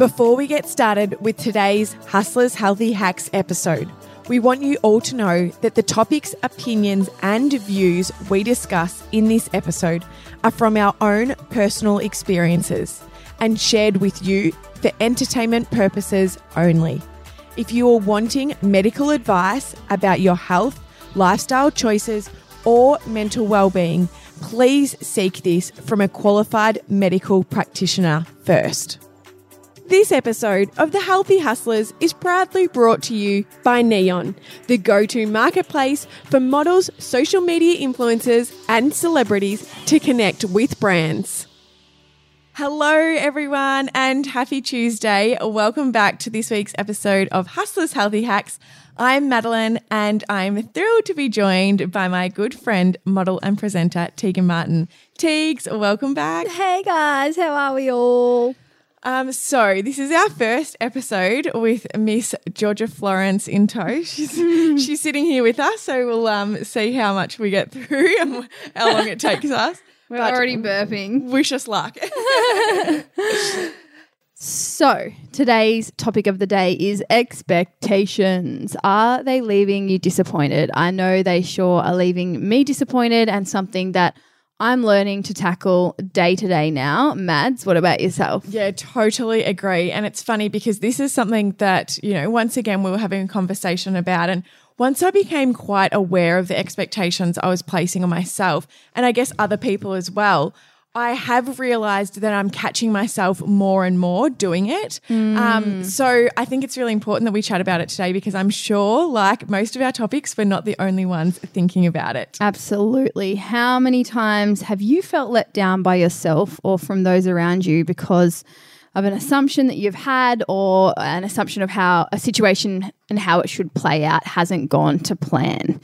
Before we get started with today's Hustlers Healthy Hacks episode, we want you all to know that the topics, opinions, and views we discuss in this episode are from our own personal experiences and shared with you for entertainment purposes only. If you are wanting medical advice about your health, lifestyle choices, or mental well-being, please seek this from a qualified medical practitioner first. This episode of The Healthy Hustlers is proudly brought to you by Neon, the go to marketplace for models, social media influencers, and celebrities to connect with brands. Hello, everyone, and happy Tuesday. Welcome back to this week's episode of Hustlers Healthy Hacks. I'm Madeline, and I'm thrilled to be joined by my good friend, model and presenter, Tegan Martin. Teags, welcome back. Hey guys, how are we all? Um, so this is our first episode with Miss Georgia Florence in tow. She's she's sitting here with us, so we'll um see how much we get through and how long it takes us. We're But already burping. Wish us luck. So, today's topic of the day is expectations. Are they leaving you disappointed? I know they sure are leaving me disappointed and something that I'm learning to tackle day to day now. Mads, what about yourself? yeah, totally agree. And it's funny because this is something that you know. Once again, we were having a conversation about, and once I became quite aware of the expectations I was placing on myself, and I guess other people as well. I have realized that I'm catching myself more and more doing it. Um, so I think it's really important that we chat about it today because I'm sure, like most of our topics, we're not the only ones thinking about it. Absolutely. How many times have you felt let down by yourself or from those around you because of an assumption that you've had or an assumption of how a situation and how it should play out hasn't gone to plan?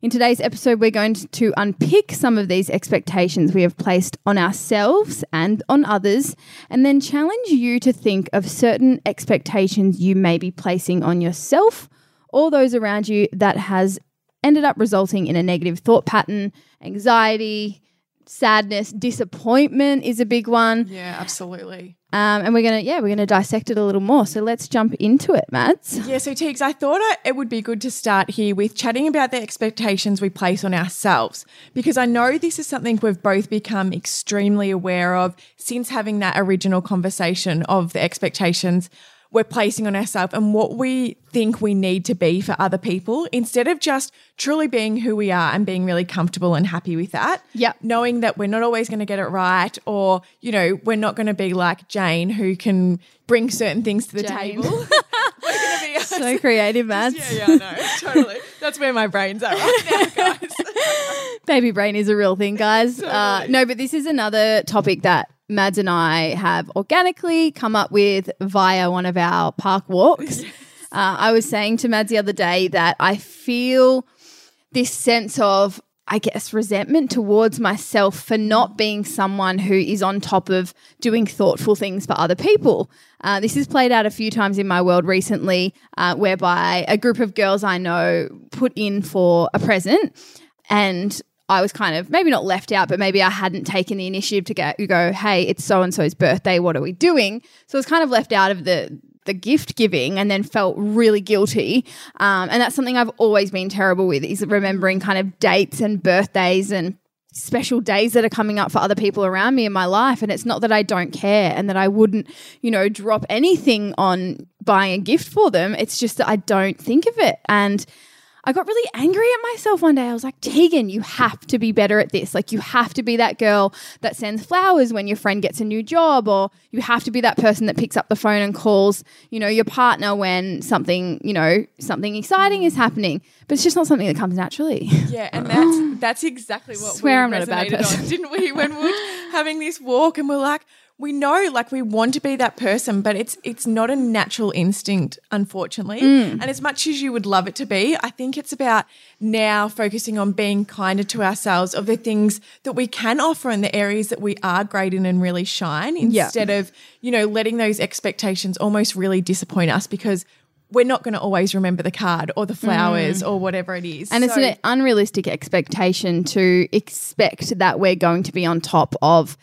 In today's episode, we're going to unpick some of these expectations we have placed on ourselves and on others, and then challenge you to think of certain expectations you may be placing on yourself or those around you that has ended up resulting in a negative thought pattern, anxiety, sadness, disappointment is a big one. Yeah, absolutely. Um, and we're gonna, yeah, we're gonna dissect it a little more. So let's jump into it, Mads. Yeah, so Teags, I thought I, it would be good to start here with chatting about the expectations we place on ourselves because I know this is something we've both become extremely aware of since having that original conversation of the expectations we're placing on ourselves and what we think we need to be for other people instead of just truly being who we are and being really comfortable and happy with that. Yeah. Knowing that we're not always going to get it right or, you know, we're not going to be like Jane who can bring certain things to the Jane. table. we're going to be So creative, Mads. yeah, yeah, no, totally. That's where my brain's at right now, guys. Baby brain is a real thing, guys. Uh, no, but this is another topic that Mads and I have organically come up with via one of our park walks. Uh, I was saying to Mads the other day that I feel this sense of, I guess, resentment towards myself for not being someone who is on top of doing thoughtful things for other people. Uh, this has played out a few times in my world recently, uh, whereby a group of girls I know put in for a present and I was kind of maybe not left out, but maybe I hadn't taken the initiative to go, go hey, it's so and so's birthday. What are we doing? So I was kind of left out of the the gift giving and then felt really guilty. Um, and that's something I've always been terrible with is remembering kind of dates and birthdays and special days that are coming up for other people around me in my life. And it's not that I don't care and that I wouldn't, you know, drop anything on buying a gift for them. It's just that I don't think of it. And I got really angry at myself one day. I was like, Tegan, you have to be better at this. Like, you have to be that girl that sends flowers when your friend gets a new job, or you have to be that person that picks up the phone and calls, you know, your partner when something, you know, something exciting is happening. But it's just not something that comes naturally. Yeah, and that's that's exactly what Swear we I'm not a bad person. on, didn't we? When we were having this walk, and we're like, we know, like, we want to be that person, but it's it's not a natural instinct, unfortunately. Mm. And as much as you would love it to be, I think it's about now focusing on being kinder to ourselves of the things that we can offer in the areas that we are great in and really shine, Yeah. instead of you know letting those expectations almost really disappoint us because. We're not going to always remember the card or the flowers or whatever it is. Mm. And it's an unrealistic expectation to expect that we're going to be on top of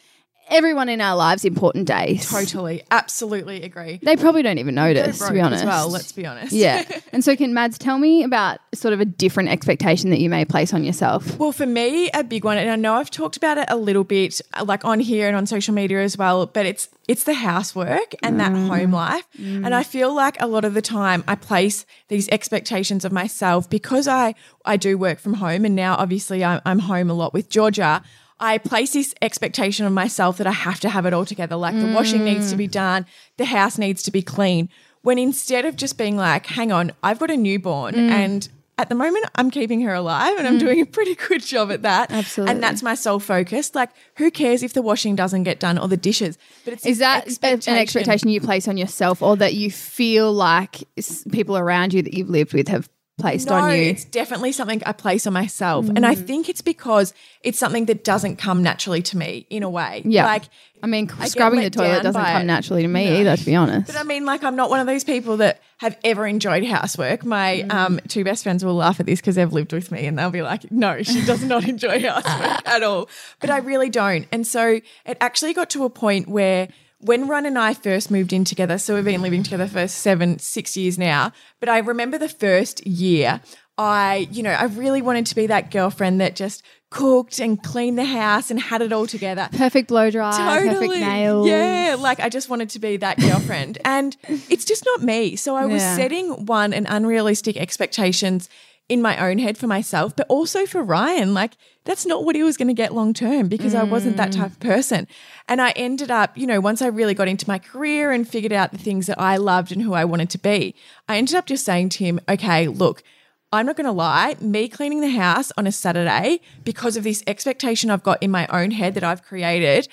everyone in our lives important days. Totally. Absolutely agree. They probably don't even notice, to be honest. As well, let's be honest. yeah. And so, can Mads tell me about sort of a different expectation that you may place on yourself? Well, for me, a big one, and I know I've talked about it a little bit, uh, like on here and on social media as well, but it's it's the housework and that home life. And I feel like a lot of the time I place these expectations of myself because I I do work from home, and now obviously I'm, I'm home a lot with Georgia. I place this expectation of myself that I have to have it all together. Like the washing needs to be mm. done, the house needs to be clean. When instead of just being like, hang on, I've got a newborn mm. and at the moment I'm keeping her alive and I'm mm. doing a pretty good job at that. Absolutely. And that's my sole focus. Like, who cares if the washing doesn't get done or the dishes? But it's Is that a- an expectation you place on yourself or that you feel like people around you that you've lived with have placed No, on you? it's definitely something I place on myself. And I think it's because it's something that doesn't come naturally to me in a way. Yeah. Like, I mean, get scrubbing the toilet doesn't come it. naturally to me either, to be honest. But I mean, like, I'm not one of those people that have ever enjoyed housework. My Mm. um, two best friends will laugh at this because they've lived with me and they'll be like, no, she does not enjoy housework at all. But I really don't. And so it actually got to a point where when Ryan and I first moved in together, so we've been living together for seven, six years now. But I remember the first year, I, you know, I really wanted to be that girlfriend that just cooked and cleaned the house and had it all together. perfect blow dry, perfect nails. Yeah, like I just wanted to be that girlfriend. and it's just not me. So I was Yeah. setting one an unrealistic expectations in my own head for myself, but also for Ryan. Like that's not what he was going to get long term because I wasn't that type of mm. person. And I ended up, you know, once I really got into my career and figured out the things that I loved and who I wanted to be, I ended up just saying to him, okay, look, I'm not going to lie, me cleaning the house on a Saturday because of this expectation I've got in my own head that I've created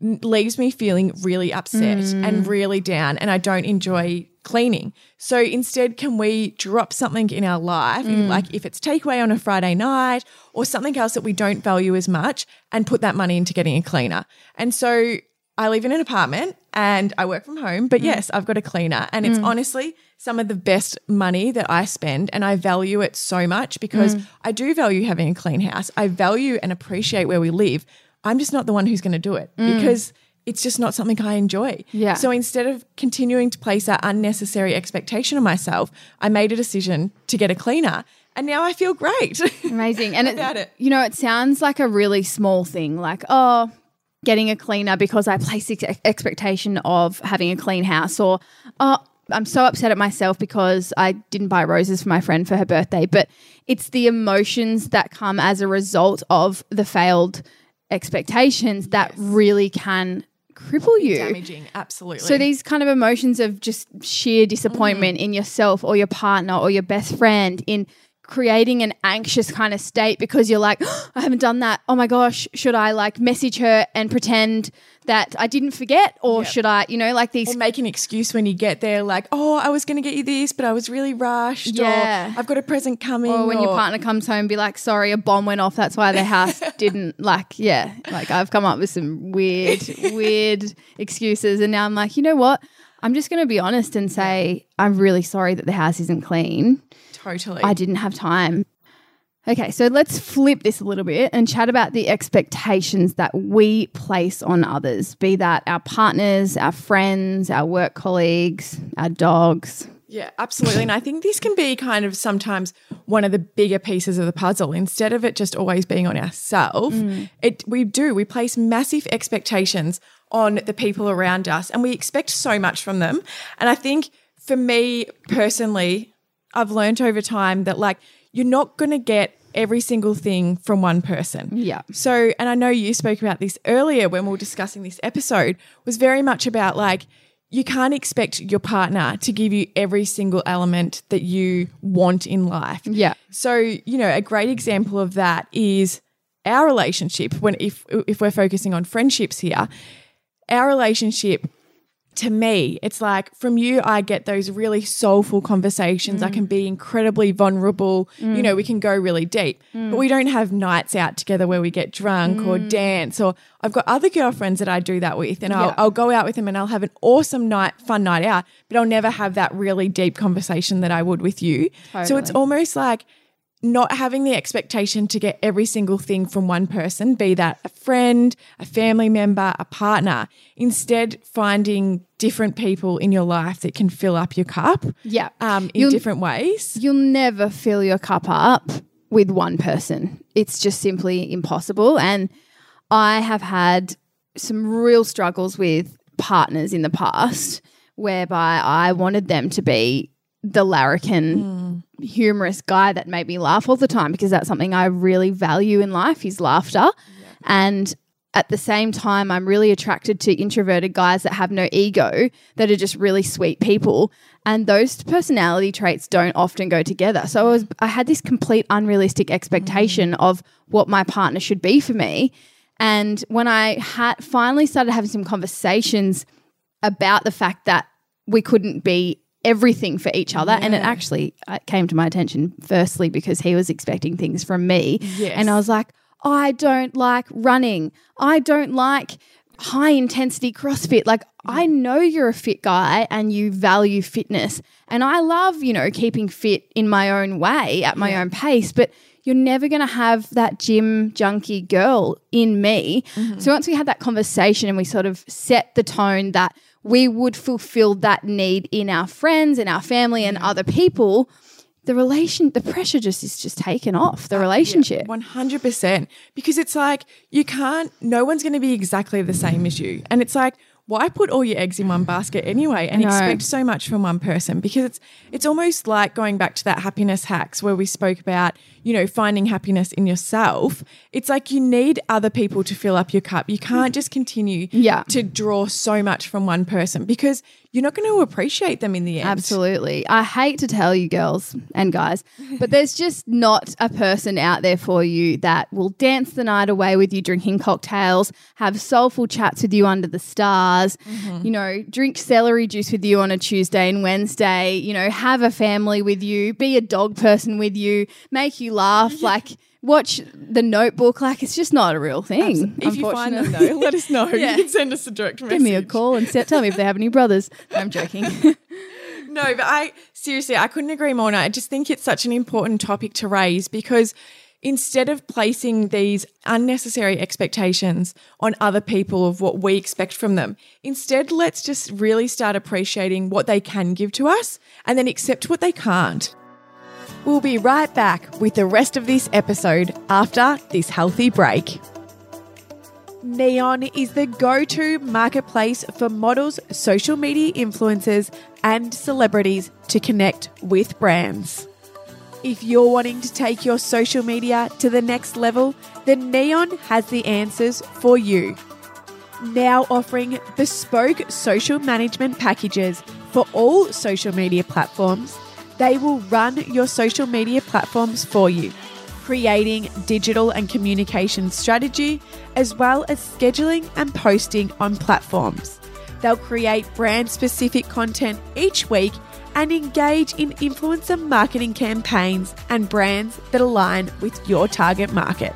leaves me feeling really upset and mm. really down and I don't enjoy cleaning. So instead can we drop something in our life mm. like if it's takeaway on a Friday night or something else that we don't value as much and put that money into getting a cleaner. And so I live in an apartment and I work from home, but mm. yes, I've got a cleaner and it's honestly some of the best money that I spend and I value it so much because I do value having a clean house. I value and appreciate where we live. I'm just not the one who's going to do it mm. because it's just not something I enjoy. Yeah. So instead of continuing to place that unnecessary expectation on myself, I made a decision to get a cleaner and now I feel great. Amazing. And About it. you know, it sounds like a really small thing, like, oh, getting a cleaner because I place this ex- expectation of having a clean house, or oh, I'm so upset at myself because I didn't buy roses for my friend for her birthday. But it's the emotions that come as a result of the failed expectations that really can cripple you. Damaging, absolutely. So these kind of emotions of just sheer disappointment mm. in yourself or your partner or your best friend in creating an anxious kind of state because you're like, I haven't done that. Oh my gosh, should I like message her and pretend that I didn't forget or should I, you know, like these or make an excuse when you get there, like, oh, I was going to get you this, but I was really rushed. Yeah. Or I've got a present coming. or when your partner comes home be like, sorry, a bomb went off. That's why the house didn't like, yeah. Like I've come up with some weird, weird excuses. And now I'm like, you know what? I'm just going to be honest and say, I'm really sorry that the house isn't clean. Totally. I didn't have time. Okay, so let's flip this a little bit and chat about the expectations that we place on others, be that our partners, our friends, our work colleagues, our dogs. Yeah, absolutely. and I think this can be kind of sometimes one of the bigger pieces of the puzzle. Instead of it just always being on ourselves, mm. it we do we place massive expectations on the people around us, and we expect so much from them. And I think for me personally, I've learned over time that like you're not going to get every single thing from one person. Yeah. So, and I know you spoke about this earlier when we were discussing this episode, was very much about like, you can't expect your partner to give you every single element that you want in life. Yeah. So, you know, a great example of that is our relationship when if if we're focusing on friendships here, our relationship to me, it's like from you, I get those really soulful conversations. I can be mm. incredibly vulnerable. You know, we can go really deep, but we mm. don't have nights out together where we get drunk or mm. dance. Or I've got other girlfriends that I do that with, and I'll, Yeah. I'll go out with them and I'll have an awesome night, fun night out, but I'll never have that really deep conversation that I would with you. So it's almost like not having the expectation to get every single thing from one person, be that a friend, a family member, a partner. Instead, finding different people in your life that can fill up your cup Yeah. um, in You'll- different ways. You'll never fill your cup up with one person. It's just simply impossible. And I have had some real struggles with partners in the past whereby I wanted them to be the larrikin mm. humorous guy that made me laugh all the time because that's something I really value in life is laughter. And at the same time, I'm really attracted to introverted guys that have no ego, that are just really sweet people. And those personality traits don't often go together. So I, was, I had this complete unrealistic expectation mm. of what my partner should be for me. And when I had finally started having some conversations about the fact that we couldn't be everything for each other, and it actually uh, came to my attention firstly because he was expecting things from me, Yes. and I was like, I don't like running. I don't like high intensity CrossFit. Like, I know you're a fit guy and you value fitness. And I love, you know, keeping fit in my own way at my own pace, but you're never going to have that gym junkie girl in me. Mm-hmm. So once we had that conversation and we sort of set the tone that we would fulfill that need in our friends and our family and mm-hmm. other people, the relation, the pressure just is just taken off the uh, relationship. 100%. Because it's like, you can't, no one's going to be exactly the same as you. And it's like, why put all your eggs in one basket anyway and expect so much from one person? Because it's it's almost like going back to that happiness hacks where we spoke about, you know, finding happiness in yourself. It's like you need other people to fill up your cup. You can't just continue Yeah. to draw so much from one person because you're not going to appreciate them in the end. Absolutely. I hate to tell you, girls and guys, but there's just not a person out there for you that will dance the night away with you drinking cocktails, have soulful chats with you under the stars, mm-hmm. you know, drink celery juice with you on a Tuesday and Wednesday, you know, have a family with you, be a dog person with you, make you laugh, like watch the notebook. Like it's just not a real thing. If you find them though, let us know. Yeah. You can send us a direct message. Give me a call and tell me if they have any brothers. I'm joking. No, but I seriously, I couldn't agree more. And I just think it's such an important topic to raise because instead of placing these unnecessary expectations on other people of what we expect from them, instead, let's just really start appreciating what they can give to us and then accept what they can't. We'll be right back with the rest of this episode after this healthy break. Neon is the go to marketplace for models, social media influencers, and celebrities to connect with brands. If you're wanting to take your social media to the next level, then Neon has the answers for you. Now offering bespoke social management packages for all social media platforms, they will run your social media platforms for you creating digital and communication strategy, as well as scheduling and posting on platforms. They'll create brand specific content each week and engage in influencer marketing campaigns and brands that align with your target market.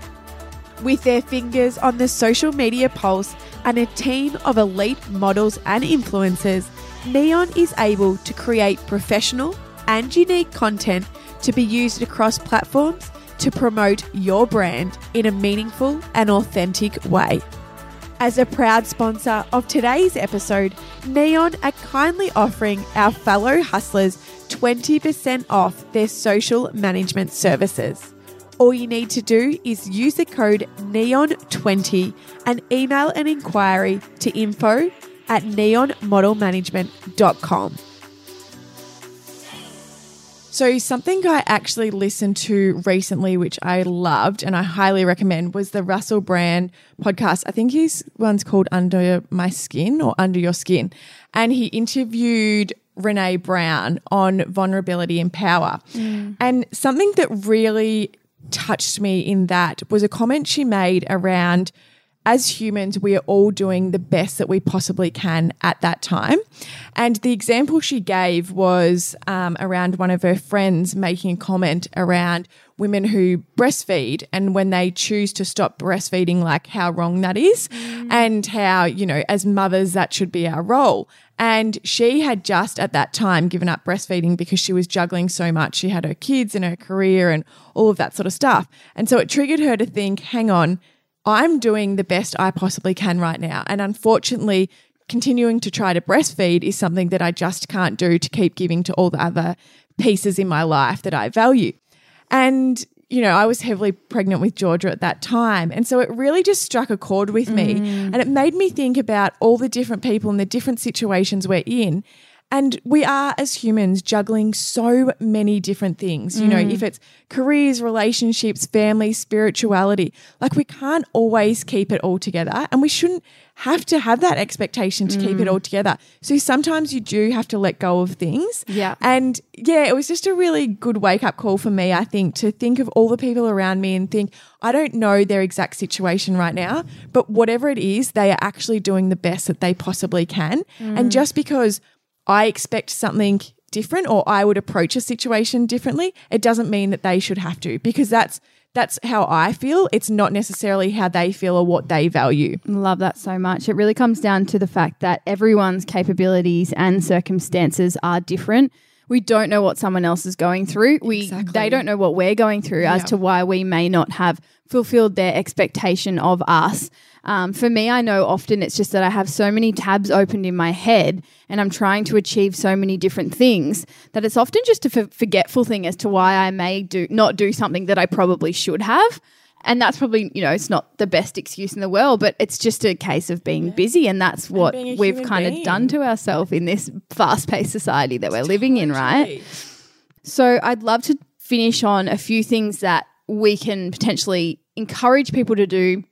With their fingers on the social media pulse and a team of elite models and influencers, Neon is able to create professional and unique content to be used across platforms to promote your brand in a meaningful and authentic way. As a proud sponsor of today's episode, Neon are kindly offering our fellow hustlers 20% off their social management services. All you need to do is use the code NEON20 and email an inquiry to info at neonmodelmanagement.com. So, something I actually listened to recently, which I loved and I highly recommend, was the Russell Brand podcast. I think his one's called Under My Skin or Under Your Skin. And he interviewed Brené Brown on vulnerability and power. Mm. And something that really touched me in that was a comment she made around as humans, we are all doing the best that we possibly can at that time. And the example she gave was um, around one of her friends making a comment around women who breastfeed and when they choose to stop breastfeeding, like how wrong that is, and how, you know, as mothers, that should be our role. And she had just at that time given up breastfeeding because she was juggling so much. She had her kids and her career and all of that sort of stuff. And so it triggered her to think, hang on, I'm doing the best I possibly can right now. And unfortunately, continuing to try to breastfeed is something that I just can't do to keep giving to all the other pieces in my life that I value. And, you know, I was heavily pregnant with Georgia at that time. And so it really just struck a chord with me. Mm. And it made me think about all the different people and the different situations we're in. And we are, as humans, juggling so many different things. You know, mm. if it's careers, relationships, family, spirituality, like we can't always keep it all together. And we shouldn't have to have that expectation to keep it mm. all together. So sometimes you do have to let go of things. Yeah. And yeah, it was just a really good wake up call for me, I think, to think of all the people around me and think, I don't know their exact situation right now, but whatever it is, they are actually doing the best that they possibly can. And mm. just because I expect something different or I would approach a situation differently, it doesn't mean that they should have to because that's that's how I feel. It's not necessarily how they feel or what they value. Love that so much. It really comes down to the fact that everyone's capabilities and circumstances are different. We don't know what someone else is going through. We Exactly. they don't know what we're going through as Yeah. to why we may not have fulfilled their expectation of us. Um, for me, I know often it's just that I have so many tabs opened in my head and I'm trying to achieve so many different things that it's often just a f- forgetful thing as to why I may do not do something that I probably should have. And that's probably, you know, it's not the best excuse in the world, but it's just a case of being busy. And that's what being a we've kind of done to ourselves in this fast paced society that we're living in, right? So I'd love to finish on a few things that we can potentially encourage people to do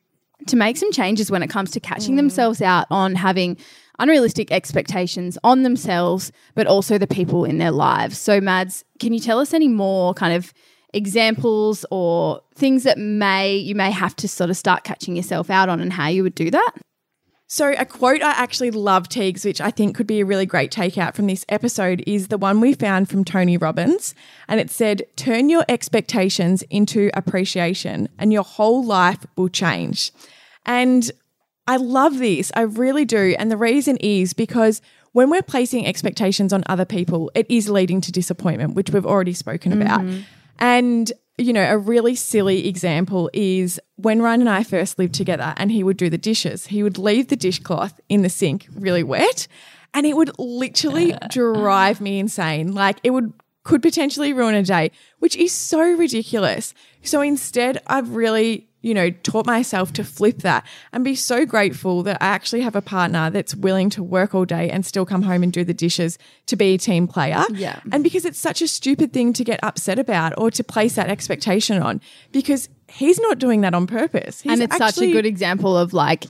to make some changes when it comes to catching mm. themselves out on having unrealistic expectations on themselves, but also the people in their lives. So, Mads, can you tell us any more kind of examples or things that may you may have to sort of start catching yourself out on and how you would do that? So, a quote I actually love, Teags, which I think could be a really great takeout from this episode, is the one we found from Tony Robbins. And it said, Turn your expectations into appreciation, and your whole life will change. And I love this. I really do. And the reason is because when we're placing expectations on other people, it is leading to disappointment, which we've already spoken about. Mm-hmm. And, you know, a really silly example is when Ryan and I first lived together and he would do the dishes, he would leave the dishcloth in the sink really wet and it would literally drive me insane. Like it would could potentially ruin a day, which is so ridiculous. So instead, I've really, you know, taught myself to flip that and be so grateful that I actually have a partner that's willing to work all day and still come home and do the dishes to be a team player. Yeah. And because it's such a stupid thing to get upset about or to place that expectation on, because he's not doing that on purpose. He's and it's such a good example of like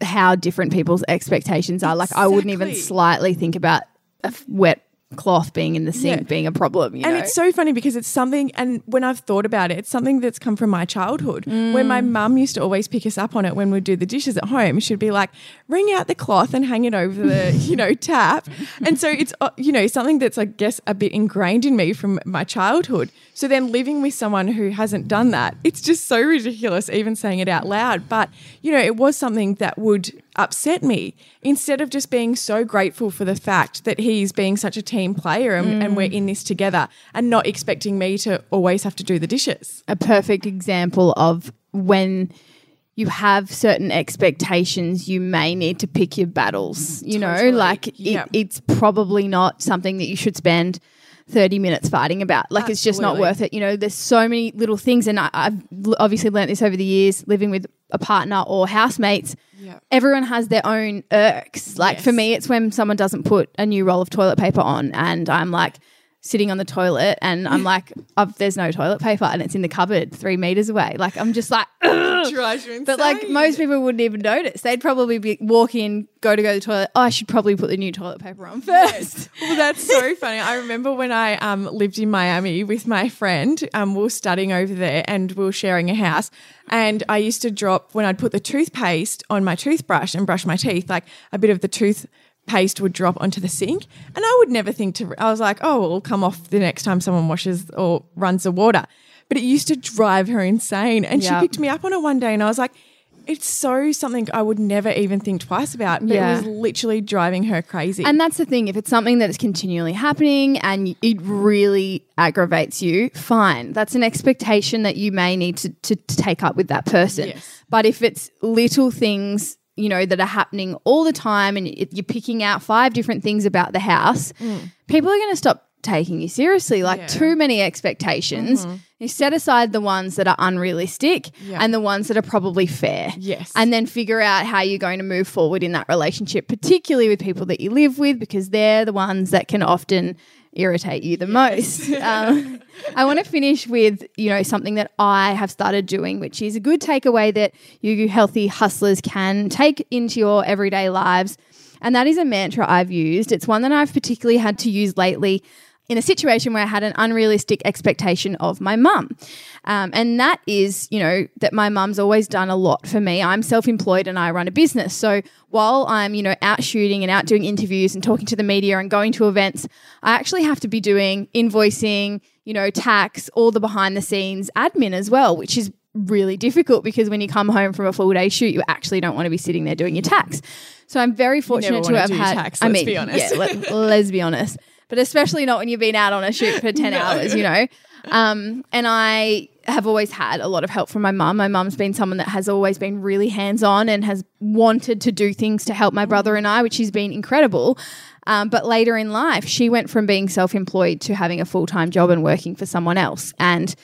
how different people's expectations are. Like I wouldn't even slightly think about a wet cloth being in the sink Yeah. being a problem. You And know, it's so funny because it's something, and when I've thought about it, it's something that's come from my childhood. When my mum used to always pick us up on it when we'd do the dishes at home, she'd be like, wring out the cloth and hang it over the, you know, tap. And so it's, uh, you know, something that's, I guess, a bit ingrained in me from my childhood. So then living with someone who hasn't done that, it's just so ridiculous even saying it out loud. But, you know, it was something that would upset me instead of just being so grateful for the fact that he's being such a team player and, and we're in this together and not expecting me to always have to do the dishes. a perfect example of when you have certain expectations, you may need to pick your battles. You Totally. know, like it, Yep. it's probably not something that you should spend 30 minutes fighting about. Like it's just not worth it. You know, there's so many little things. And I, I've obviously learnt this over the years living with a partner or housemates. Yep. Everyone has their own irks. Like for me, it's when someone doesn't put a new roll of toilet paper on and I'm like, sitting on the toilet and I'm like, oh, there's no toilet paper and it's in the cupboard three meters away. Like I'm just like. But like most people wouldn't even notice. They'd probably be walk in, go to go to the toilet. Oh, I should probably put the new toilet paper on first. Well, that's so funny. I remember when I um, lived in Miami with my friend. Um, we were studying over there, and we were sharing a house. And I used to drop when I'd put the toothpaste on my toothbrush and brush my teeth. Like a bit of the toothpaste would drop onto the sink, and I would never think to. I was like, oh, it'll come off the next time someone washes or runs the water. But it used to drive her insane. And Yeah. she picked me up on it one day, and I was like. It's so something I would never even think twice about, but Yeah. it was literally driving her crazy. And that's the thing. If it's something that's continually happening and it really aggravates you, fine. That's an expectation that you may need to, to, to take up with that person. Yes. But if it's little things, you know, that are happening all the time and you're picking out five different things about the house, mm. people are going to stop taking you seriously. Like Yeah. too many expectations. Mm-hmm. You set aside the ones that are unrealistic Yeah. and the ones that are probably fair. Yes. And then figure out how you're going to move forward in that relationship, particularly with people that you live with, because they're the ones that can often irritate you the most. um, I want to finish with, you know, something that I have started doing, which is a good takeaway that you healthy hustlers can take into your everyday lives. And that is a mantra I've used. It's one that I've particularly had to use lately in a situation where I had an unrealistic expectation of my mum. Um, and that is, you know, that my mum's always done a lot for me. I'm self employed and I run a business. So while I'm, you know, out shooting and out doing interviews and talking to the media and going to events, I actually have to be doing invoicing, you know, tax, all the behind the scenes admin as well, which is really difficult because when you come home from a full day shoot, you actually don't want to be sitting there doing your tax. So I'm very fortunate to have had. tax, I let's mean, be honest. yeah, let, let's be honest. But especially not when you've been out on a shoot for 10 hours, you know? Um, and I have always had a lot of help from my mum. My mum's been someone that has always been really hands on and has wanted to do things to help my brother and I, which has been incredible. Um, but later in life, she went from being self employed to having a full time job and working for someone else. And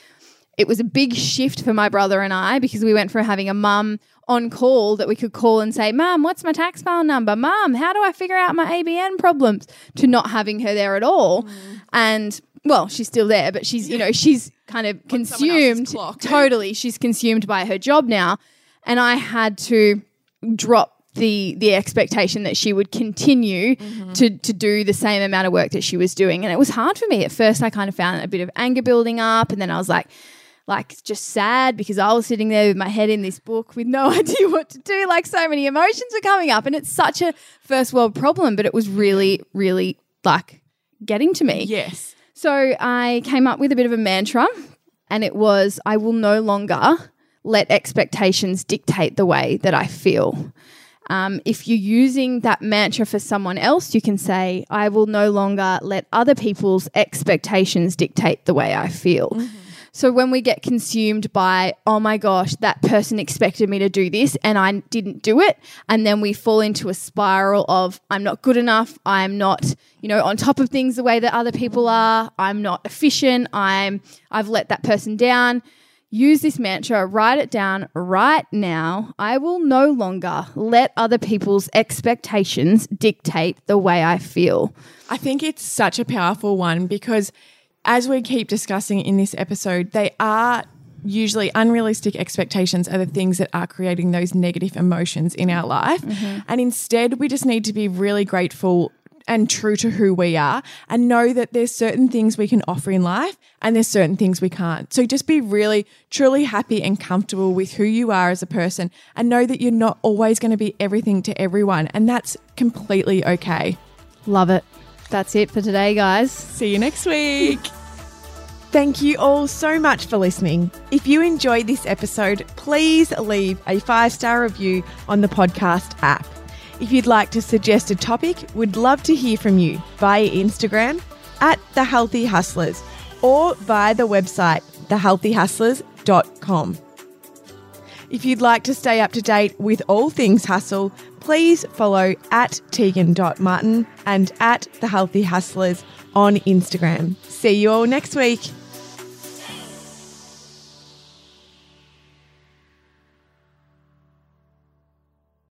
it was a big shift for my brother and I because we went from having a mum on call that we could call and say, Mum, what's my tax file number? Mum, how do I figure out my ABN problems? To not having her there at all. And well, she's still there, but she's, you know, she's kind of consumed. Totally. She's consumed by her job now. And I had to drop the the expectation that she would continue to to do the same amount of work that she was doing and it was hard for me at first I kind of found a bit of anger building up and then I was like like just sad because I was sitting there with my head in this book with no idea what to do like so many emotions were coming up and it's such a first world problem but it was really really like getting to me yes. so I came up with a bit of a mantra, and it was I will no longer let expectations dictate the way that I feel. Um, if you're using that mantra for someone else, you can say, I will no longer let other people's expectations dictate the way I feel. So when we get consumed by, oh my gosh, that person expected me to do this and I didn't do it, and then we fall into a spiral of I'm not good enough, I'm not, you know, on top of things the way that other people are, I'm not efficient, I'm I've let that person down. Use this mantra, write it down right now. I will no longer let other people's expectations dictate the way I feel. I think it's such a powerful one because, as we keep discussing in this episode, they are usually unrealistic expectations are the things that are creating those negative emotions in our life. Mm-hmm. And instead, we just need to be really grateful and true to who we are and know that there's certain things we can offer in life and there's certain things we can't. So just be really truly happy and comfortable with who you are as a person and know that you're not always going to be everything to everyone and that's completely okay. Love it. That's it for today, guys. See you next week. Thank you all so much for listening. If you enjoyed this episode, please leave a five star review on the podcast app. If you'd like to suggest a topic, we'd love to hear from you via Instagram at The Healthy Hustlers or via the website thehealthyhustlers.com. If you'd like to stay up to date with all things hustle, please follow at Tegan.Martin and at The Healthy Hustlers on Instagram. See you all next week.